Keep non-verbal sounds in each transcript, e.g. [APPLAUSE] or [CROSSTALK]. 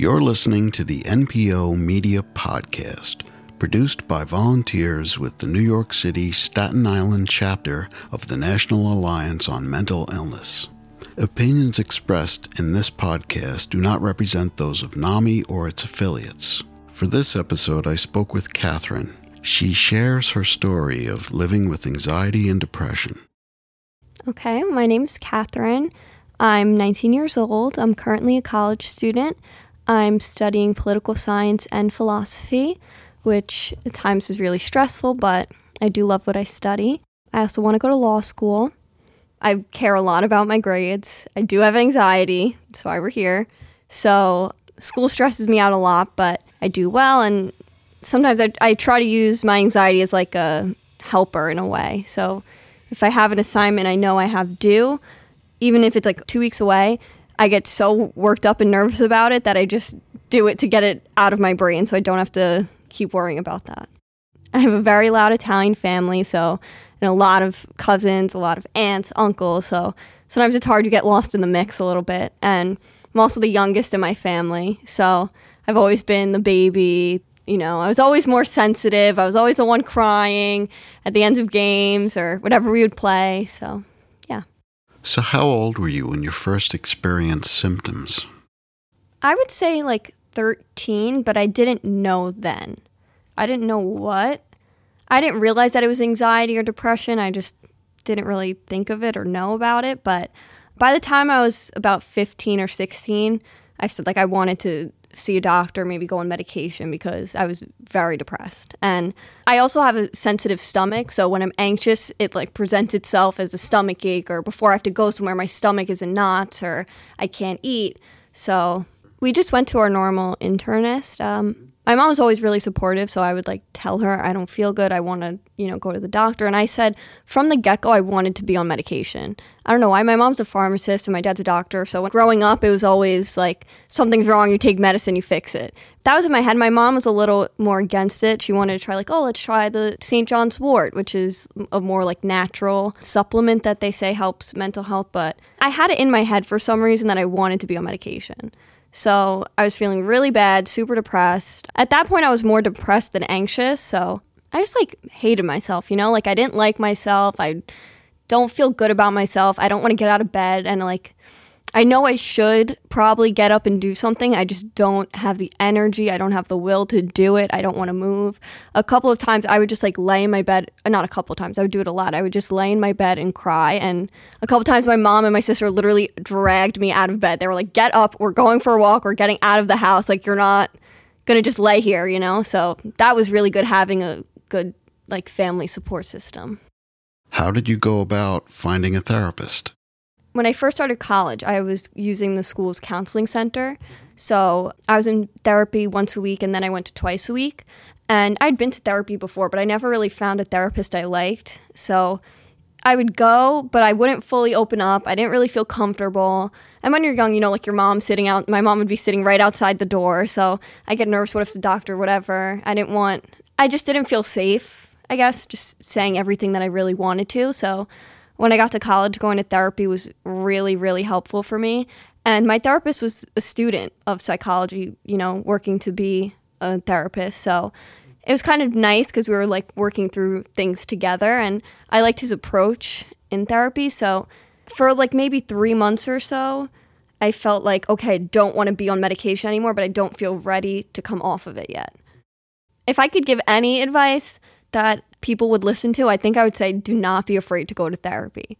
You're listening to the NPO Media Podcast, produced by volunteers with the New York City Staten Island chapter of the National Alliance on Mental Illness. Opinions expressed in this podcast do not represent those of NAMI or its affiliates. For this episode, I spoke with Catherine. She shares her story of living with anxiety and depression. Okay, my name's Catherine. I'm 19 years old. I'm currently a college student. I'm studying political science and philosophy, which at times is really stressful, but I do love what I study. I also want to go to law school. I care a lot about my grades. I do have anxiety, that's why we're here. So school stresses me out a lot, but I do well. And sometimes I, I try to use my anxiety as like a helper in a way. So if I have an assignment I know I have due, even if it's like two weeks away, I get so worked up and nervous about it that I just do it to get it out of my brain so I don't have to keep worrying about that. I have a very loud Italian family, so and a lot of cousins, a lot of aunts, uncles, so sometimes it's hard to get lost in the mix a little bit. And I'm also the youngest in my family, so I've always been the baby. You know, I was always more sensitive. I was always the one crying at the end of games or whatever we would play. So so, how old were you when you first experienced symptoms? I would say like 13, but I didn't know then. I didn't know what. I didn't realize that it was anxiety or depression. I just didn't really think of it or know about it. But by the time I was about 15 or 16, I said like I wanted to see a doctor, maybe go on medication because I was very depressed. And I also have a sensitive stomach, so when I'm anxious, it like presents itself as a stomach ache or before I have to go somewhere my stomach is in knots or I can't eat. So we just went to our normal internist. Um, my mom was always really supportive, so I would like tell her I don't feel good. I want to, you know, go to the doctor. And I said from the get go, I wanted to be on medication. I don't know why. My mom's a pharmacist and my dad's a doctor. So growing up, it was always like something's wrong. You take medicine, you fix it. That was in my head. My mom was a little more against it. She wanted to try like, oh, let's try the St. John's Wort, which is a more like natural supplement that they say helps mental health. But I had it in my head for some reason that I wanted to be on medication. So I was feeling really bad, super depressed. At that point, I was more depressed than anxious. So I just like hated myself, you know? Like I didn't like myself. I don't feel good about myself. I don't want to get out of bed. And like, I know I should probably get up and do something. I just don't have the energy. I don't have the will to do it. I don't want to move. A couple of times I would just like lay in my bed, uh, not a couple of times, I would do it a lot. I would just lay in my bed and cry. And a couple of times my mom and my sister literally dragged me out of bed. They were like, get up, we're going for a walk, we're getting out of the house. Like, you're not going to just lay here, you know? So that was really good having a good like family support system. How did you go about finding a therapist? When I first started college, I was using the school's counseling center. So I was in therapy once a week and then I went to twice a week. And I'd been to therapy before, but I never really found a therapist I liked. So I would go, but I wouldn't fully open up. I didn't really feel comfortable. And when you're young, you know, like your mom sitting out, my mom would be sitting right outside the door. So I get nervous. What if the doctor, whatever? I didn't want, I just didn't feel safe, I guess, just saying everything that I really wanted to. So when I got to college, going to therapy was really, really helpful for me. And my therapist was a student of psychology, you know, working to be a therapist. So it was kind of nice because we were like working through things together. And I liked his approach in therapy. So for like maybe three months or so, I felt like, okay, I don't want to be on medication anymore, but I don't feel ready to come off of it yet. If I could give any advice that people would listen to, I think I would say do not be afraid to go to therapy.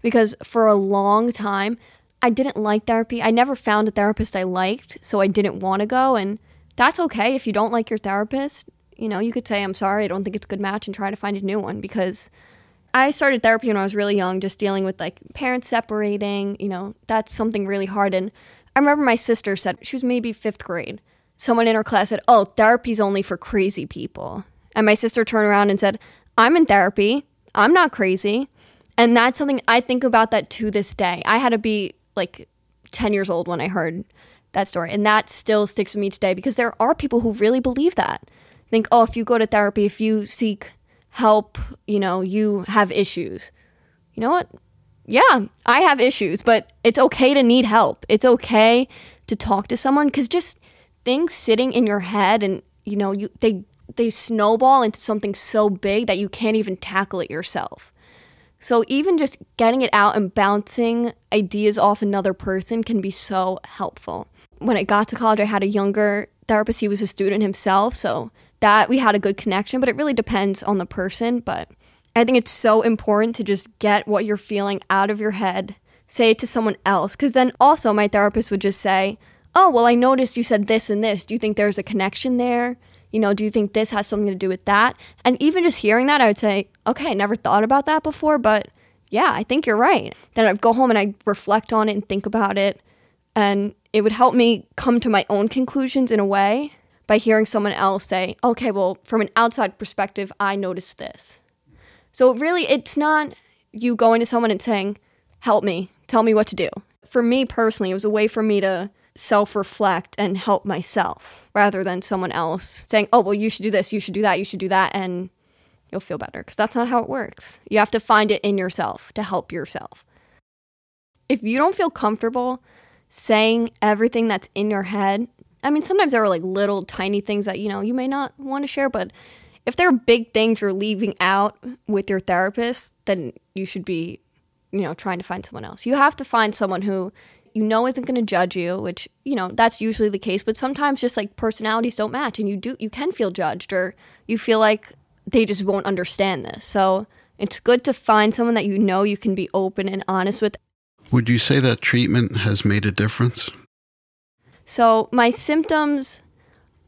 Because for a long time, I didn't like therapy. I never found a therapist I liked, so I didn't want to go. And that's okay if you don't like your therapist. You know, you could say, I'm sorry, I don't think it's a good match, and try to find a new one. Because I started therapy when I was really young, just dealing with like parents separating. You know, that's something really hard. And I remember my sister said, she was maybe fifth grade. Someone in her class said, Oh, therapy's only for crazy people. And my sister turned around and said, I'm in therapy. I'm not crazy. And that's something I think about that to this day. I had to be like 10 years old when I heard that story. And that still sticks with me today because there are people who really believe that. Think, oh, if you go to therapy, if you seek help, you know, you have issues. You know what? Yeah, I have issues, but it's okay to need help. It's okay to talk to someone because just things sitting in your head and you know, you they they snowball into something so big that you can't even tackle it yourself. So even just getting it out and bouncing ideas off another person can be so helpful. When I got to college, I had a younger therapist. He was a student himself, so that we had a good connection, but it really depends on the person, but I think it's so important to just get what you're feeling out of your head, say it to someone else cuz then also my therapist would just say, "Oh, well I noticed you said this and this. Do you think there's a connection there?" You know, do you think this has something to do with that? And even just hearing that, I would say, okay, I never thought about that before, but yeah, I think you're right. Then I'd go home and I'd reflect on it and think about it. And it would help me come to my own conclusions in a way by hearing someone else say, okay, well, from an outside perspective, I noticed this. So really, it's not you going to someone and saying, help me, tell me what to do. For me personally, it was a way for me to self reflect and help myself rather than someone else saying, oh, well, you should do this, you should do that, you should do that, and you'll feel better. Because that's not how it works. You have to find it in yourself to help yourself. If you don't feel comfortable saying everything that's in your head, I mean, sometimes there are like little tiny things that, you know, you may not want to share, but if there are big things you're leaving out with your therapist, then you should be, you know, trying to find someone else. You have to find someone who you know isn't going to judge you, which, you know, that's usually the case, but sometimes just like personalities don't match and you do you can feel judged or you feel like they just won't understand this. So, it's good to find someone that you know you can be open and honest with. Would you say that treatment has made a difference? So, my symptoms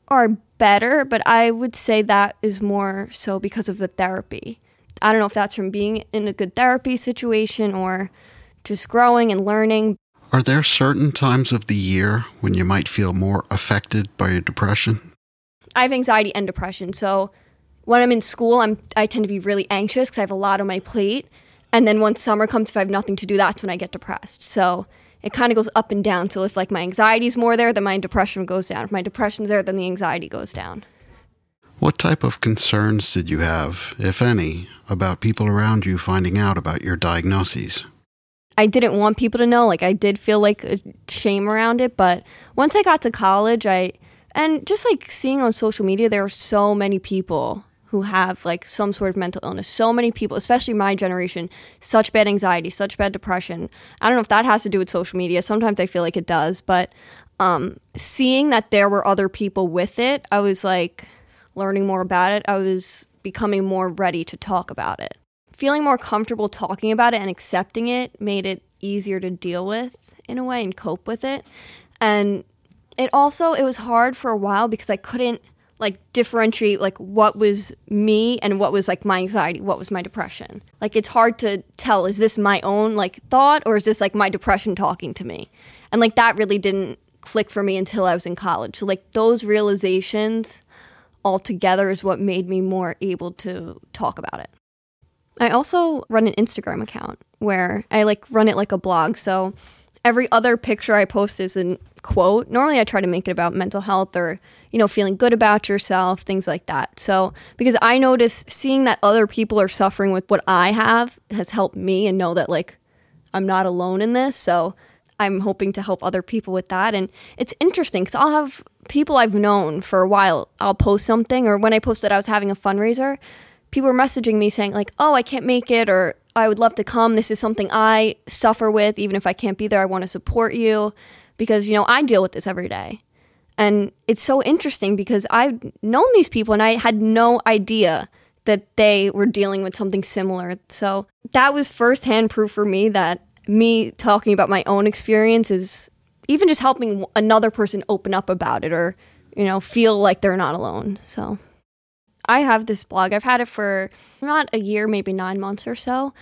are better, but I would say that is more so because of the therapy. I don't know if that's from being in a good therapy situation or just growing and learning. Are there certain times of the year when you might feel more affected by your depression? I have anxiety and depression. So when I'm in school, I'm I tend to be really anxious because I have a lot on my plate. And then once summer comes, if I have nothing to do, that's when I get depressed. So it kind of goes up and down. So if like my anxiety is more there, then my depression goes down. If my depression's there, then the anxiety goes down. What type of concerns did you have, if any, about people around you finding out about your diagnoses? I didn't want people to know. Like I did feel like a shame around it, but once I got to college, I and just like seeing on social media, there are so many people who have like some sort of mental illness. So many people, especially my generation, such bad anxiety, such bad depression. I don't know if that has to do with social media. Sometimes I feel like it does, but um, seeing that there were other people with it, I was like learning more about it. I was becoming more ready to talk about it feeling more comfortable talking about it and accepting it made it easier to deal with in a way and cope with it. And it also it was hard for a while because I couldn't like differentiate like what was me and what was like my anxiety, what was my depression. Like it's hard to tell is this my own like thought or is this like my depression talking to me? And like that really didn't click for me until I was in college. So like those realizations all together is what made me more able to talk about it. I also run an Instagram account where I like run it like a blog. So every other picture I post is a quote. Normally I try to make it about mental health or, you know, feeling good about yourself, things like that. So because I notice seeing that other people are suffering with what I have has helped me and know that like I'm not alone in this. So I'm hoping to help other people with that. And it's interesting because I'll have people I've known for a while. I'll post something, or when I posted I was having a fundraiser, people were messaging me saying like, "Oh, I can't make it," or "I would love to come. This is something I suffer with. Even if I can't be there, I want to support you because you know I deal with this every day." And it's so interesting because I've known these people and I had no idea that they were dealing with something similar. So that was firsthand proof for me that me talking about my own experience is even just helping another person open up about it or, you know, feel like they're not alone. So I have this blog. I've had it for not a year, maybe nine months or so.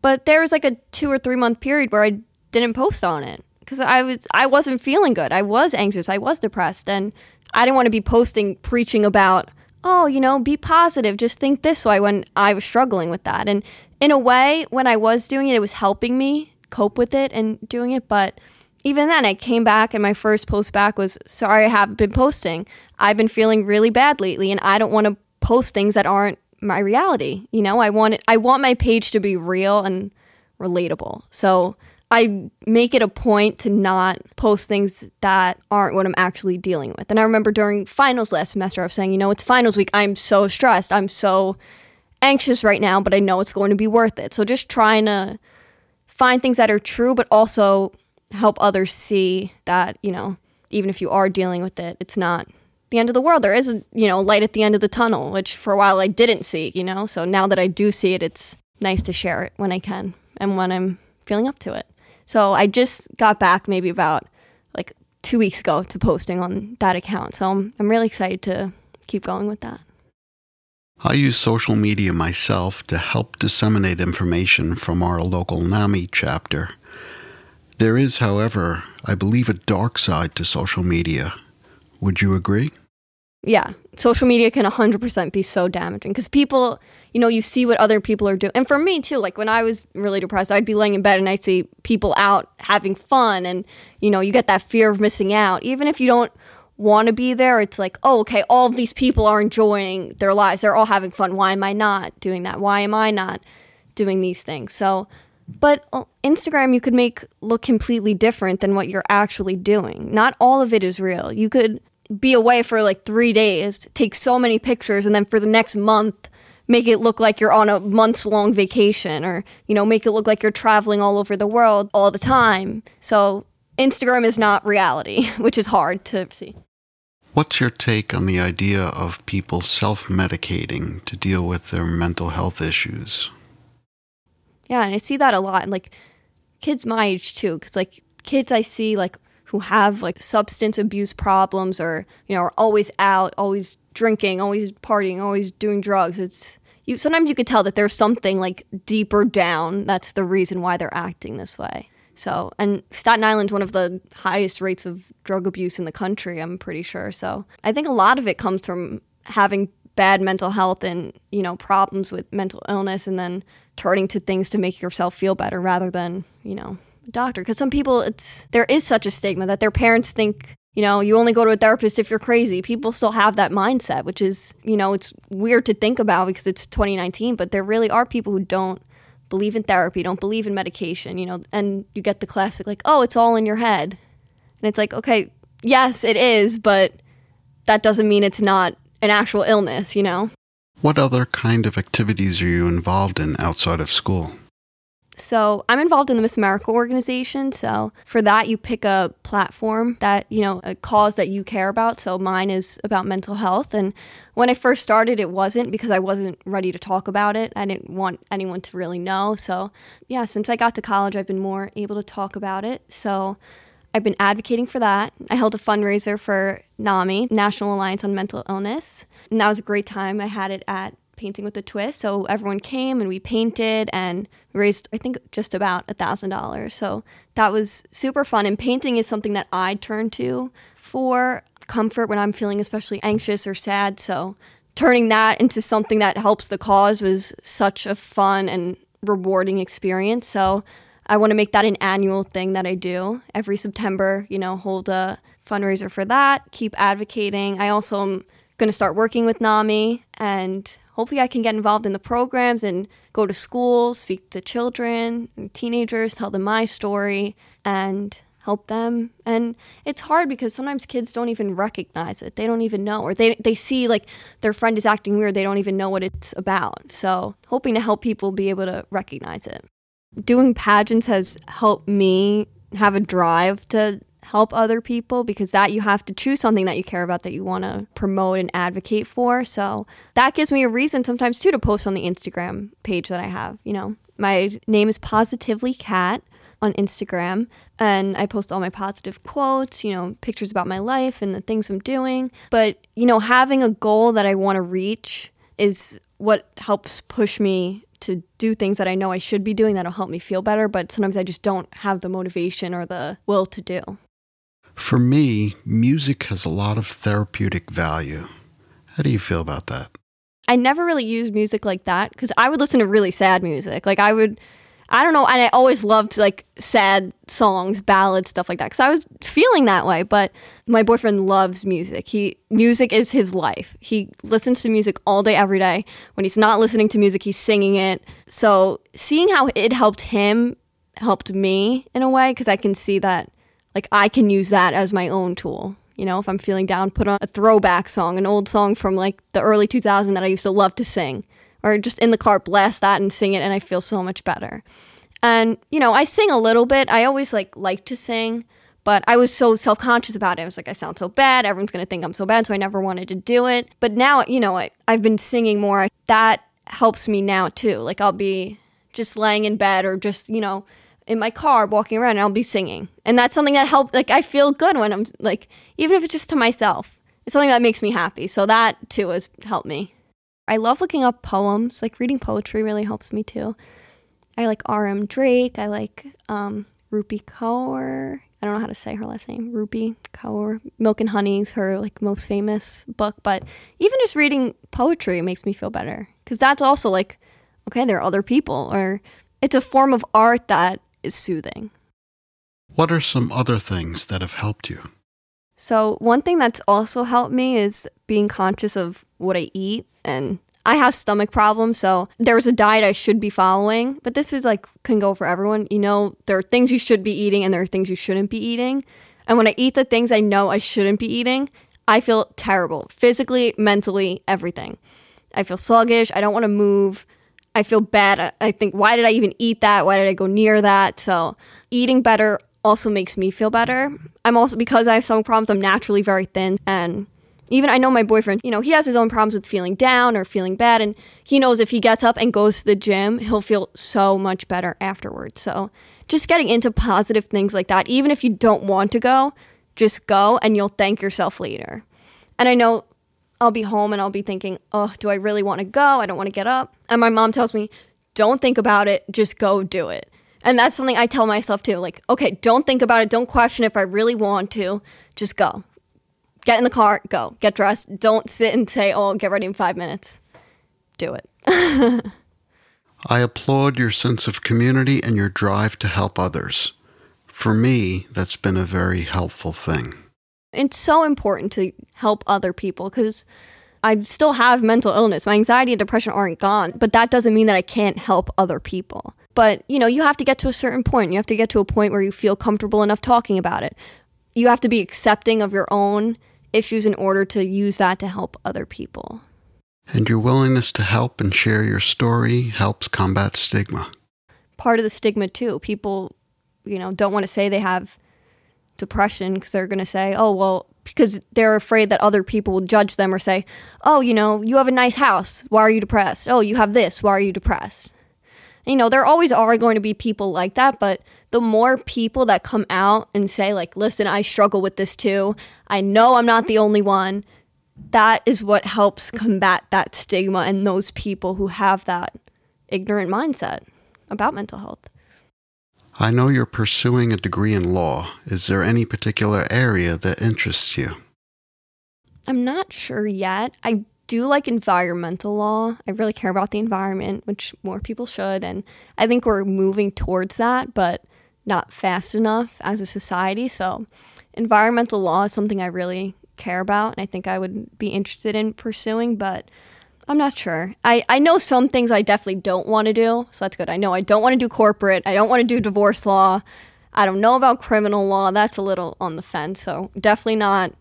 But there was like a two or three month period where I didn't post on it because I was I wasn't feeling good. I was anxious. I was depressed, and I didn't want to be posting preaching about oh you know be positive, just think this way when I was struggling with that. And in a way, when I was doing it, it was helping me cope with it and doing it, but even then, I came back and my first post back was, Sorry, I haven't been posting. I've been feeling really bad lately and I don't want to post things that aren't my reality. You know, I want it, I want my page to be real and relatable. So I make it a point to not post things that aren't what I'm actually dealing with. And I remember during finals last semester, I was saying, you know, it's finals week. I'm so stressed. I'm so anxious right now, but I know it's going to be worth it. So just trying to find things that are true, but also help others see that, you know, even if you are dealing with it, it's not the end of the world. There is, you know, light at the end of the tunnel, which for a while I didn't see, you know. So now that I do see it, it's nice to share it when I can and when I'm feeling up to it. So I just got back maybe about like two weeks ago to posting on that account. So I'm, I'm really excited to keep going with that. I use social media myself to help disseminate information from our local NAMI chapter. There is, however, I believe, a dark side to social media. Would you agree? Yeah, social media can 100% be so damaging because people, you know, you see what other people are doing. And for me too, like when I was really depressed, I'd be laying in bed and I'd see people out having fun and, you know, you get that fear of missing out. Even if you don't want to be there, it's like, oh, okay, all of these people are enjoying their lives. They're all having fun. Why am I not doing that? Why am I not doing these things? So, but uh, Instagram you could make look completely different than what you're actually doing. Not all of it is real. You could be away for like three days, take so many pictures, and then for the next month, make it look like you're on a months long vacation or, you know, make it look like you're traveling all over the world all the time. So Instagram is not reality, [LAUGHS] which is hard to see. What's your take on the idea of people self medicating to deal with their mental health issues? Yeah, and I see that a lot. And Like kids my age too, because like kids I see like who have like substance abuse problems or you know are always out, always drinking, always partying, always doing drugs. It's you. Sometimes you could tell that there's something like deeper down. That's the reason why they're acting this way. So, and Staten Island's one of the highest rates of drug abuse in the country, I'm pretty sure. So, I think a lot of it comes from having bad mental health and, you know, problems with mental illness and then turning to things to make yourself feel better rather than, you know, doctor. Because some people, it's, there is such a stigma that their parents think, you know, you only go to a therapist if you're crazy. People still have that mindset, which is, you know, it's weird to think about because it's 2019, but there really are people who don't believe in therapy, don't believe in medication, you know, and you get the classic like, oh, it's all in your head. And it's like, okay, yes, it is, but that doesn't mean it's not an actual illness, you know? What other kind of activities are you involved in outside of school? So I'm involved in the Miss America organization. So for that, you pick a platform that, you know, a cause that you care about. So mine is about mental health. And when I first started, it wasn't because I wasn't ready to talk about it. I didn't want anyone to really know. So yeah, since I got to college, I've been more able to talk about it. So I've been advocating for that. I held a fundraiser for NAMI, National Alliance on Mental Illness. And that was a great time. I had it at painting with a twist. So everyone came and we painted and raised, I think, just about a thousand dollars. So that was super fun. And painting is something that I turn to for comfort when I'm feeling especially anxious or sad. So turning that into something that helps the cause was such a fun and rewarding experience. So I want to make that an annual thing that I do every September, you know, hold a fundraiser for that, keep advocating. I also am going to start working with NAMI and hopefully I can get involved in the programs and go to schools, speak to children, teenagers, tell them my story, and help them. And it's hard because sometimes kids don't even recognize it. They don't even know, or they, they see like their friend is acting weird. They don't even know what it's about. So, hoping to help people be able to recognize it. Doing pageants has helped me have a drive to help other people because that you have to choose something that you care about that you want to promote and advocate for. So that gives me a reason sometimes too to post on the Instagram page that I have. You know, my name is Positively Cat on Instagram and I post all my positive quotes, you know, pictures about my life and the things I'm doing. But, you know, having a goal that I want to reach is what helps push me to do things that I know I should be doing that'll help me feel better, but sometimes I just don't have the motivation or the will to do. For me, music has a lot of therapeutic value. How do you feel about that? I never really used music like that because I would listen to really sad music. Like I would, I don't know, and I always loved like sad songs, ballads, stuff like that because I was feeling that way. But my boyfriend loves music. He music is his life. He listens to music all day, every day. When he's not listening to music, he's singing it. So seeing how it helped him helped me in a way because I can see that like I can use that as my own tool. You know, if I'm feeling down, put on a throwback song, an old song from like the early 2000s that I used to love to sing, or just in the car, blast that and sing it, and I feel so much better. And you know, I sing a little bit. I always like like to sing, but I was so self conscious about it. I was like, I sound so bad. Everyone's gonna think I'm so bad, so I never wanted to do it. But now, you know, I, I've been singing more. That helps me now too. Like I'll be just laying in bed or just you know in my car walking around and I'll be singing. And that's something that helps like I feel good when I'm like even if it's just to myself. It's something that makes me happy. So that too has helped me. I love looking up poems. Like reading poetry really helps me too. I like R.M. Drake. I like um, Rupi Kaur. I don't know how to say her last name. Rupi Kaur. Milk and Honey's her like most famous book. But even just reading poetry makes me feel better because that's also like, okay, there are other people, or it's a form of art that is soothing. What are some other things that have helped you? So, one thing that's also helped me is being conscious of what I eat. And I have stomach problems, so there's a diet I should be following, but this is like can go for everyone. You know, there are things you should be eating and there are things you shouldn't be eating. And when I eat the things I know I shouldn't be eating, I feel terrible physically, mentally, everything. I feel sluggish. I don't want to move. I feel bad. I think, why did I even eat that? Why did I go near that? So, eating better also makes me feel better. I'm also, because I have some problems, I'm naturally very thin. And even I know my boyfriend, you know, he has his own problems with feeling down or feeling bad. And he knows if he gets up and goes to the gym, he'll feel so much better afterwards. So, just getting into positive things like that, even if you don't want to go, just go and you'll thank yourself later. And I know I'll be home and I'll be thinking, oh, do I really want to go? I don't want to get up. And my mom tells me, don't think about it, just go do it. And that's something I tell myself too. Like, okay, don't think about it. Don't question if I really want to. Just go. Get in the car, go. Get dressed. Don't sit and say, oh, get ready in five minutes. Do it. [LAUGHS] I applaud your sense of community and your drive to help others. For me, that's been a very helpful thing it's so important to help other people because I still have mental illness. My anxiety and depression aren't gone, but that doesn't mean that I can't help other people. But, you know, you have to get to a certain point. You have to get to a point where you feel comfortable enough talking about it. You have to be accepting of your own issues in order to use that to help other people. And your willingness to help and share your story helps combat stigma. Part of the stigma, too. People, you know, don't want to say they have depression because they're going to say, oh, well, because they're afraid that other people will judge them or say, oh, you know, you have a nice house. Why are you depressed? Oh, you have this. Why are you depressed? You know, there always are going to be people like that, but the more people that come out and say, like, listen, I struggle with this too. I know I'm not the only one. That is what helps combat that stigma and those people who have that ignorant mindset about mental health. I know you're pursuing a degree in law. Is there any particular area that interests you? I'm not sure yet. I do like environmental law. I really care about the environment, which more people should. And I think we're moving towards that, but not fast enough as a society. So, environmental law is something I really care about and I think I would be interested in pursuing, but I'm not sure. I, I know some things I definitely don't want to do, so that's good. I know I don't want to do corporate. I don't want to do divorce law. I don't know about criminal law. That's a little on the fence. So definitely not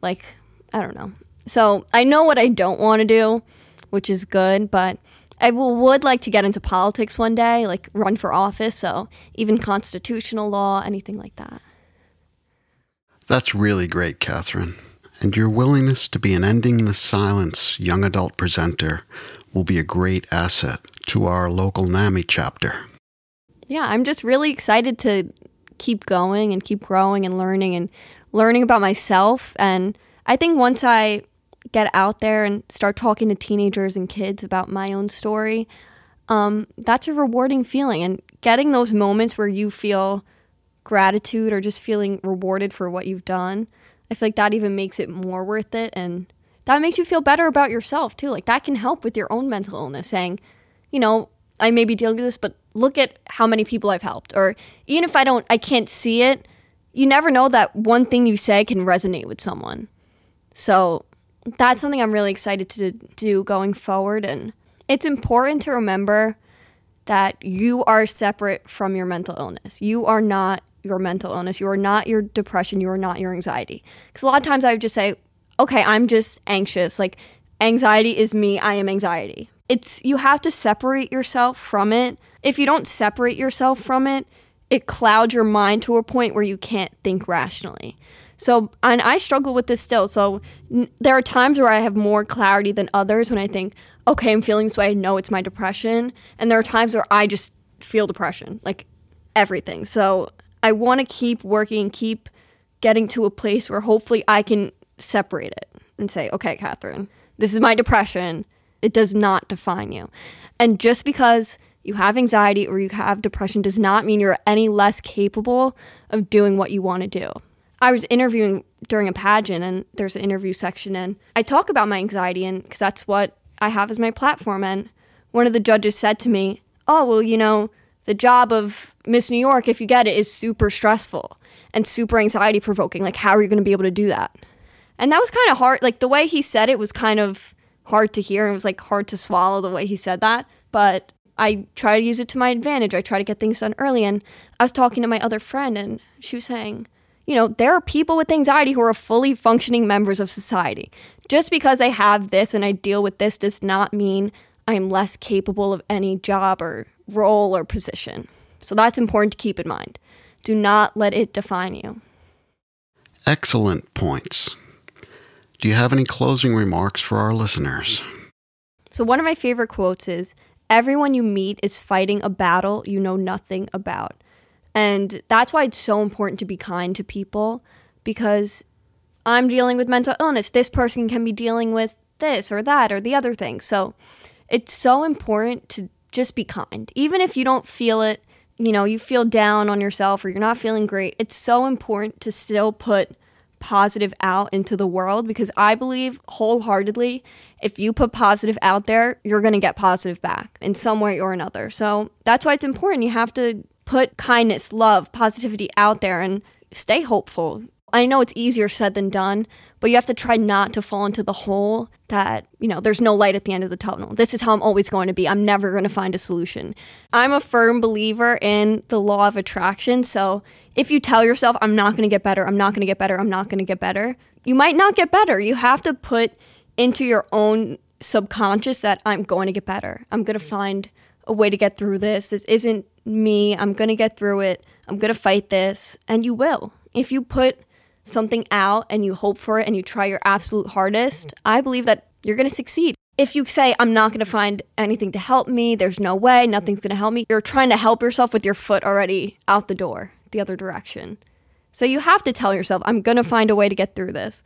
like I don't know. So I know what I don't want to do, which is good, but I would like to get into politics one day, like run for office. So even constitutional law, anything like that. That's really great, Catherine and your willingness to be an Ending the Silence young adult presenter will be a great asset to our local NAMI chapter. Yeah, I'm just really excited to keep going and keep growing and learning and learning about myself. And I think once I get out there and start talking to teenagers and kids about my own story, um, that's a rewarding feeling. And getting those moments where you feel gratitude or just feeling rewarded for what you've done I feel like that even makes it more worth it. And that makes you feel better about yourself too. Like that can help with your own mental illness, saying, you know, I may be dealing with this, but look at how many people I've helped. Or even if I don't, I can't see it, you never know that one thing you say can resonate with someone. So that's something I'm really excited to do going forward. And it's important to remember that you are separate from your mental illness. You are not your mental illness. You are not your depression. You are not your anxiety. Because a lot of times I would just say, okay, I'm just anxious. Like, anxiety is me. I am anxiety. It's, you have to separate yourself from it. If you don't separate yourself from it, it clouds your mind to a point where you can't think rationally. So, and I struggle with this still. So, n- there are times where I have more clarity than others when I think, okay, I'm feeling this way. I know it's my depression. And there are times where I just feel depression, like everything. So, I want to keep working, keep getting to a place where hopefully I can separate it and say, okay, Catherine, this is my depression. It does not define you. And just because you have anxiety or you have depression does not mean you're any less capable of doing what you want to do. I was interviewing during a pageant and there's an interview section and I talk about my anxiety and because that's what I have as my platform and one of the judges said to me, "Oh, well, you know, the job of Miss New York if you get it is super stressful and super anxiety provoking. Like how are you going to be able to do that?" And that was kind of hard. Like the way he said it was kind of hard to hear. And it was like hard to swallow the way he said that. But I try to use it to my advantage. I try to get things done early. And I was talking to my other friend, and she was saying, you know, there are people with anxiety who are fully functioning members of society. Just because I have this and I deal with this does not mean I'm less capable of any job or role or position. So that's important to keep in mind. Do not let it define you. Excellent points. Do you have any closing remarks for our listeners? So, one of my favorite quotes is Everyone you meet is fighting a battle you know nothing about. And that's why it's so important to be kind to people because I'm dealing with mental illness. This person can be dealing with this or that or the other thing. So, it's so important to just be kind. Even if you don't feel it, you know, you feel down on yourself or you're not feeling great, it's so important to still put positive out into the world because I believe wholeheartedly if you put positive out there, you're going to get positive back in some way or another. So that's why it's important. You have to put kindness, love, positivity out there and stay hopeful. I know it's easier said than done, but you have to try not to fall into the hole that, you know, there's no light at the end of the tunnel. This is how I'm always going to be. I'm never going to find a solution. I'm a firm believer in the law of attraction. So if you tell yourself, I'm not going to get better, I'm not going to get better, I'm not going to get better, you might not get better. You have to put into your own subconscious that I'm going to get better. I'm going to find a way to get through this. This isn't me. I'm going to get through it. I'm going to fight this. And you will. If you put something out and you hope for it and you try your absolute hardest, I believe that you're going to succeed. If you say, I'm not going to find anything to help me, there's no way, nothing's going to help me, you're trying to help yourself with your foot already out the door, the other direction. So you have to tell yourself, I'm going to find a way to get through this.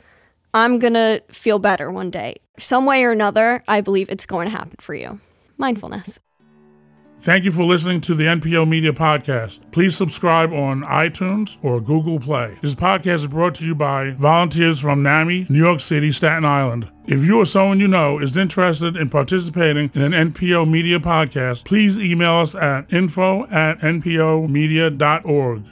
I'm going to feel better one day. Some way or another, I believe it's going to happen for you. Mindfulness. Thank you for listening to the NPO Media Podcast. Please subscribe on iTunes or Google Play. This podcast is brought to you by volunteers from NAMI, New York City, Staten Island. If you or someone you know is interested in participating in an NPO Media Podcast, please email us at info at npomedia.org.